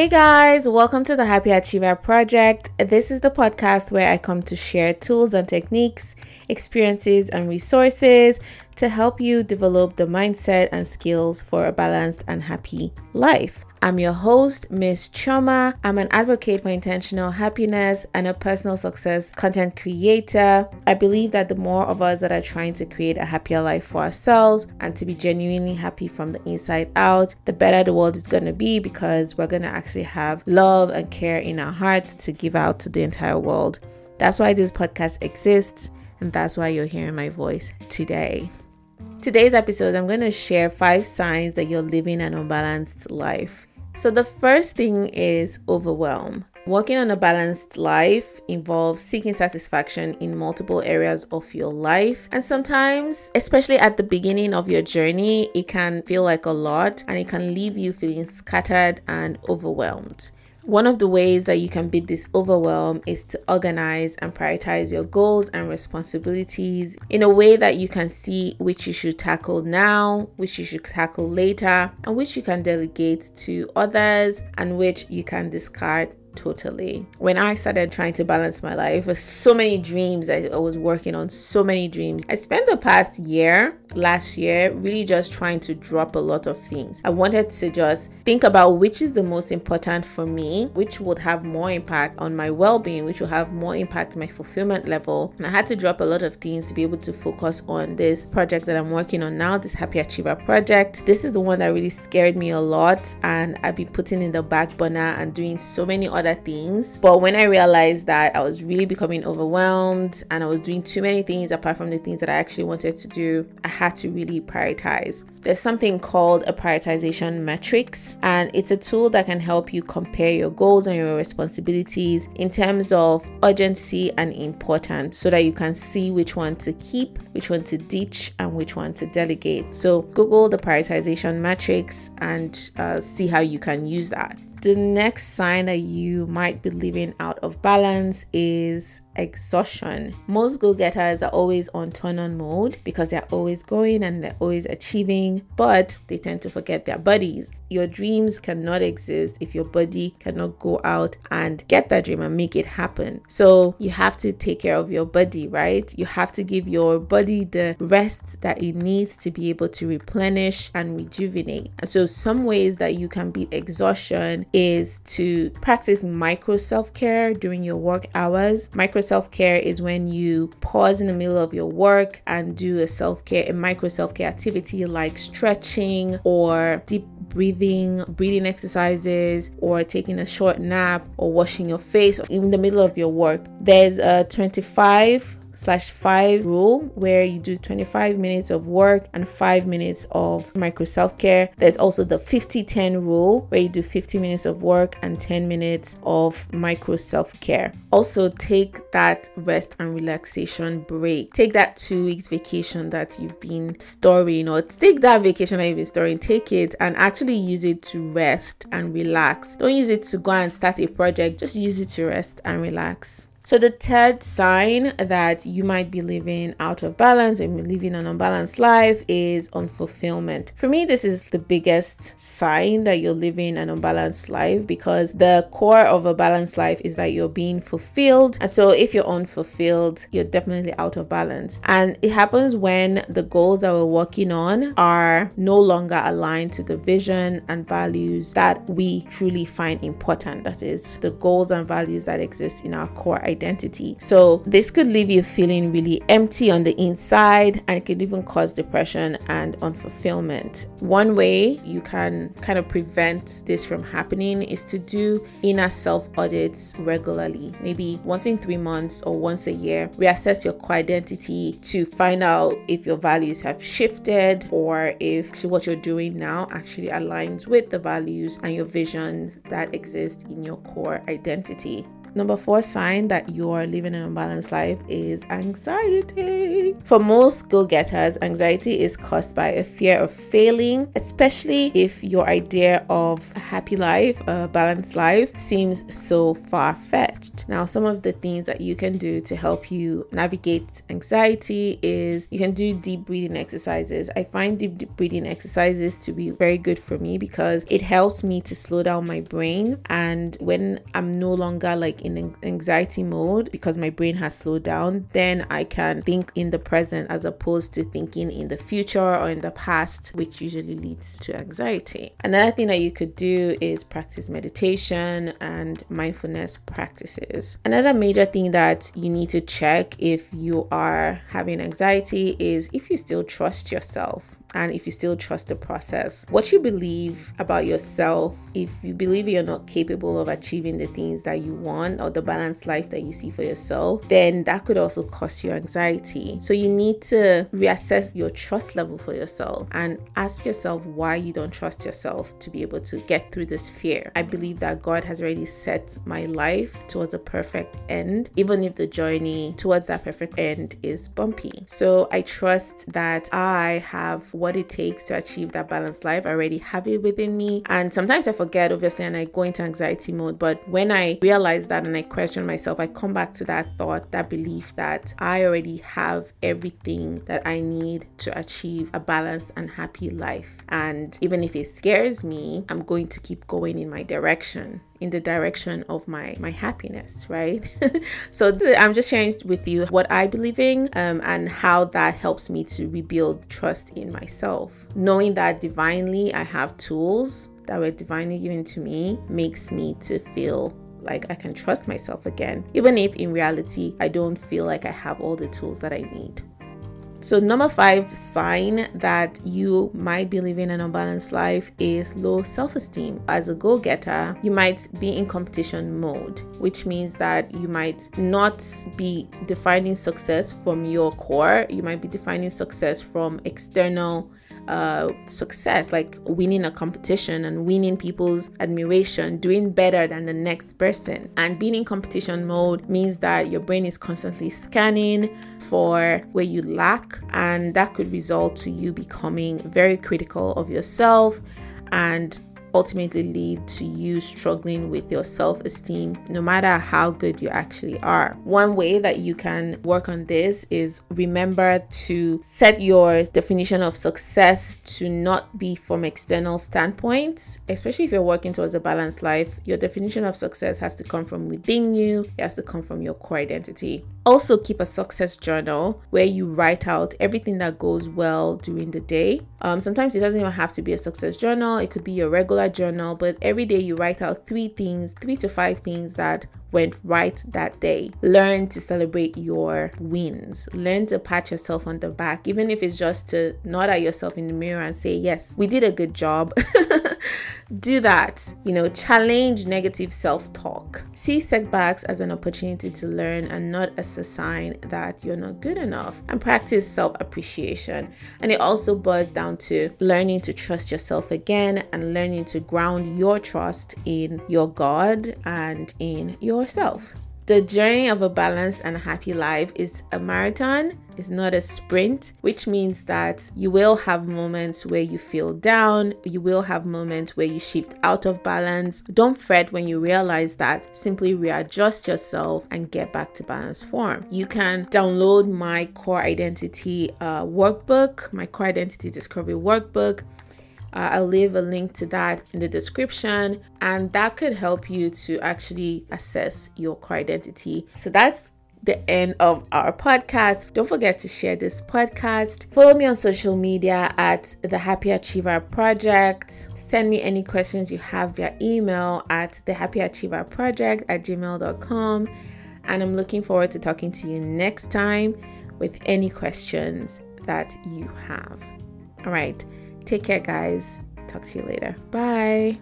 Hey guys, welcome to the Happy Achiever Project. This is the podcast where I come to share tools and techniques, experiences, and resources to help you develop the mindset and skills for a balanced and happy life. I'm your host, Miss Choma. I'm an advocate for intentional happiness and a personal success content creator. I believe that the more of us that are trying to create a happier life for ourselves and to be genuinely happy from the inside out, the better the world is going to be because we're going to actually have love and care in our hearts to give out to the entire world. That's why this podcast exists, and that's why you're hearing my voice today. Today's episode, I'm going to share five signs that you're living an unbalanced life. So, the first thing is overwhelm. Working on a balanced life involves seeking satisfaction in multiple areas of your life. And sometimes, especially at the beginning of your journey, it can feel like a lot and it can leave you feeling scattered and overwhelmed. One of the ways that you can beat this overwhelm is to organize and prioritize your goals and responsibilities in a way that you can see which you should tackle now, which you should tackle later, and which you can delegate to others, and which you can discard totally. When I started trying to balance my life, with so many dreams I was working on, so many dreams. I spent the past year, last year, really just trying to drop a lot of things. I wanted to just think about which is the most important for me, which would have more impact on my well-being, which will have more impact my fulfillment level. And I had to drop a lot of things to be able to focus on this project that I'm working on now, this Happy Achiever project. This is the one that really scared me a lot and I've been putting in the back burner and doing so many other other things. But when I realized that I was really becoming overwhelmed and I was doing too many things apart from the things that I actually wanted to do, I had to really prioritize. There's something called a prioritization matrix, and it's a tool that can help you compare your goals and your responsibilities in terms of urgency and importance so that you can see which one to keep, which one to ditch, and which one to delegate. So, Google the prioritization matrix and uh, see how you can use that. The next sign that you might be living out of balance is exhaustion. Most go getters are always on turn on mode because they're always going and they're always achieving, but they tend to forget their bodies. Your dreams cannot exist if your body cannot go out and get that dream and make it happen. So you have to take care of your body, right? You have to give your body the rest that it needs to be able to replenish and rejuvenate. And so, some ways that you can beat exhaustion is to practice micro self care during your work hours. Micro self care is when you pause in the middle of your work and do a self care, a micro self care activity like stretching or deep breathing, breathing exercises, or taking a short nap or washing your face in the middle of your work. There's a 25 slash 5 rule where you do 25 minutes of work and 5 minutes of micro self care. There's also the 50 10 rule where you do 50 minutes of work and 10 minutes of micro self care. Also, take that rest and relaxation break. Take that two weeks vacation that you've been storing, or take that vacation that you've been storing, take it and actually use it to rest and relax. Don't use it to go and start a project, just use it to rest and relax. So, the third sign that you might be living out of balance and living an unbalanced life is unfulfillment. For me, this is the biggest sign that you're living an unbalanced life because the core of a balanced life is that you're being fulfilled. And so, if you're unfulfilled, you're definitely out of balance. And it happens when the goals that we're working on are no longer aligned to the vision and values that we truly find important. That is, the goals and values that exist in our core identity identity. So this could leave you feeling really empty on the inside and could even cause depression and unfulfillment. One way you can kind of prevent this from happening is to do inner self audits regularly, maybe once in three months or once a year. Reassess your core identity to find out if your values have shifted or if what you're doing now actually aligns with the values and your visions that exist in your core identity. Number four sign that you are living an unbalanced life is anxiety. For most go getters, anxiety is caused by a fear of failing, especially if your idea of a happy life, a balanced life, seems so far fetched stretched. Now, some of the things that you can do to help you navigate anxiety is you can do deep breathing exercises. I find deep breathing exercises to be very good for me because it helps me to slow down my brain. And when I'm no longer like in anxiety mode because my brain has slowed down, then I can think in the present as opposed to thinking in the future or in the past, which usually leads to anxiety. Another thing that you could do is practice meditation and mindfulness Another major thing that you need to check if you are having anxiety is if you still trust yourself and if you still trust the process. What you believe about yourself, if you believe you're not capable of achieving the things that you want or the balanced life that you see for yourself, then that could also cause you anxiety. So you need to reassess your trust level for yourself and ask yourself why you don't trust yourself to be able to get through this fear. I believe that God has already set my life towards a perfect end, even if the journey towards that perfect end is bumpy. So I trust that I have what it takes to achieve that balanced life. I already have it within me. And sometimes I forget, obviously, and I go into anxiety mode. But when I realize that and I question myself, I come back to that thought, that belief that I already have everything that I need to achieve a balanced and happy life. And even if it scares me, I'm going to keep going in my direction in the direction of my my happiness right so th- i'm just sharing with you what i believe in um, and how that helps me to rebuild trust in myself knowing that divinely i have tools that were divinely given to me makes me to feel like I can trust myself again, even if in reality I don't feel like I have all the tools that I need. So, number five sign that you might be living an unbalanced life is low self esteem. As a go getter, you might be in competition mode, which means that you might not be defining success from your core, you might be defining success from external uh, success, like winning a competition and winning people's admiration, doing better than the next person. And being in competition mode means that your brain is constantly scanning for where you lack, and that could result to you becoming very critical of yourself and ultimately lead to you struggling with your self esteem, no matter how good you actually are. One way that you can work on this is remember to set your definition of success to not be from external standpoints, especially if you're working towards a balanced life. Your definition of success has to come from within you, it has to come from your core identity. Also, keep a success journal where you write out everything that goes well during the day. Um, sometimes it doesn't even have to be a success journal, it could be your regular journal, but every day you write out three things, three to five things that went right that day. Learn to celebrate your wins. Learn to pat yourself on the back, even if it's just to nod at yourself in the mirror and say, Yes, we did a good job. Do that. You know, challenge negative self talk. See setbacks as an opportunity to learn and not as a sign that you're not good enough. And practice self appreciation. And it also boils down to learning to trust yourself again and learning to ground your trust in your God and in yourself. The journey of a balanced and happy life is a marathon, it's not a sprint, which means that you will have moments where you feel down, you will have moments where you shift out of balance. Don't fret when you realize that, simply readjust yourself and get back to balance form. You can download my core identity uh, workbook, my core identity discovery workbook uh, I'll leave a link to that in the description, and that could help you to actually assess your core identity. So that's the end of our podcast. Don't forget to share this podcast. Follow me on social media at the Happy Achiever Project. Send me any questions you have via email at the Happy Achiever Project at gmail.com. And I'm looking forward to talking to you next time with any questions that you have. All right. Take care, guys. Talk to you later. Bye.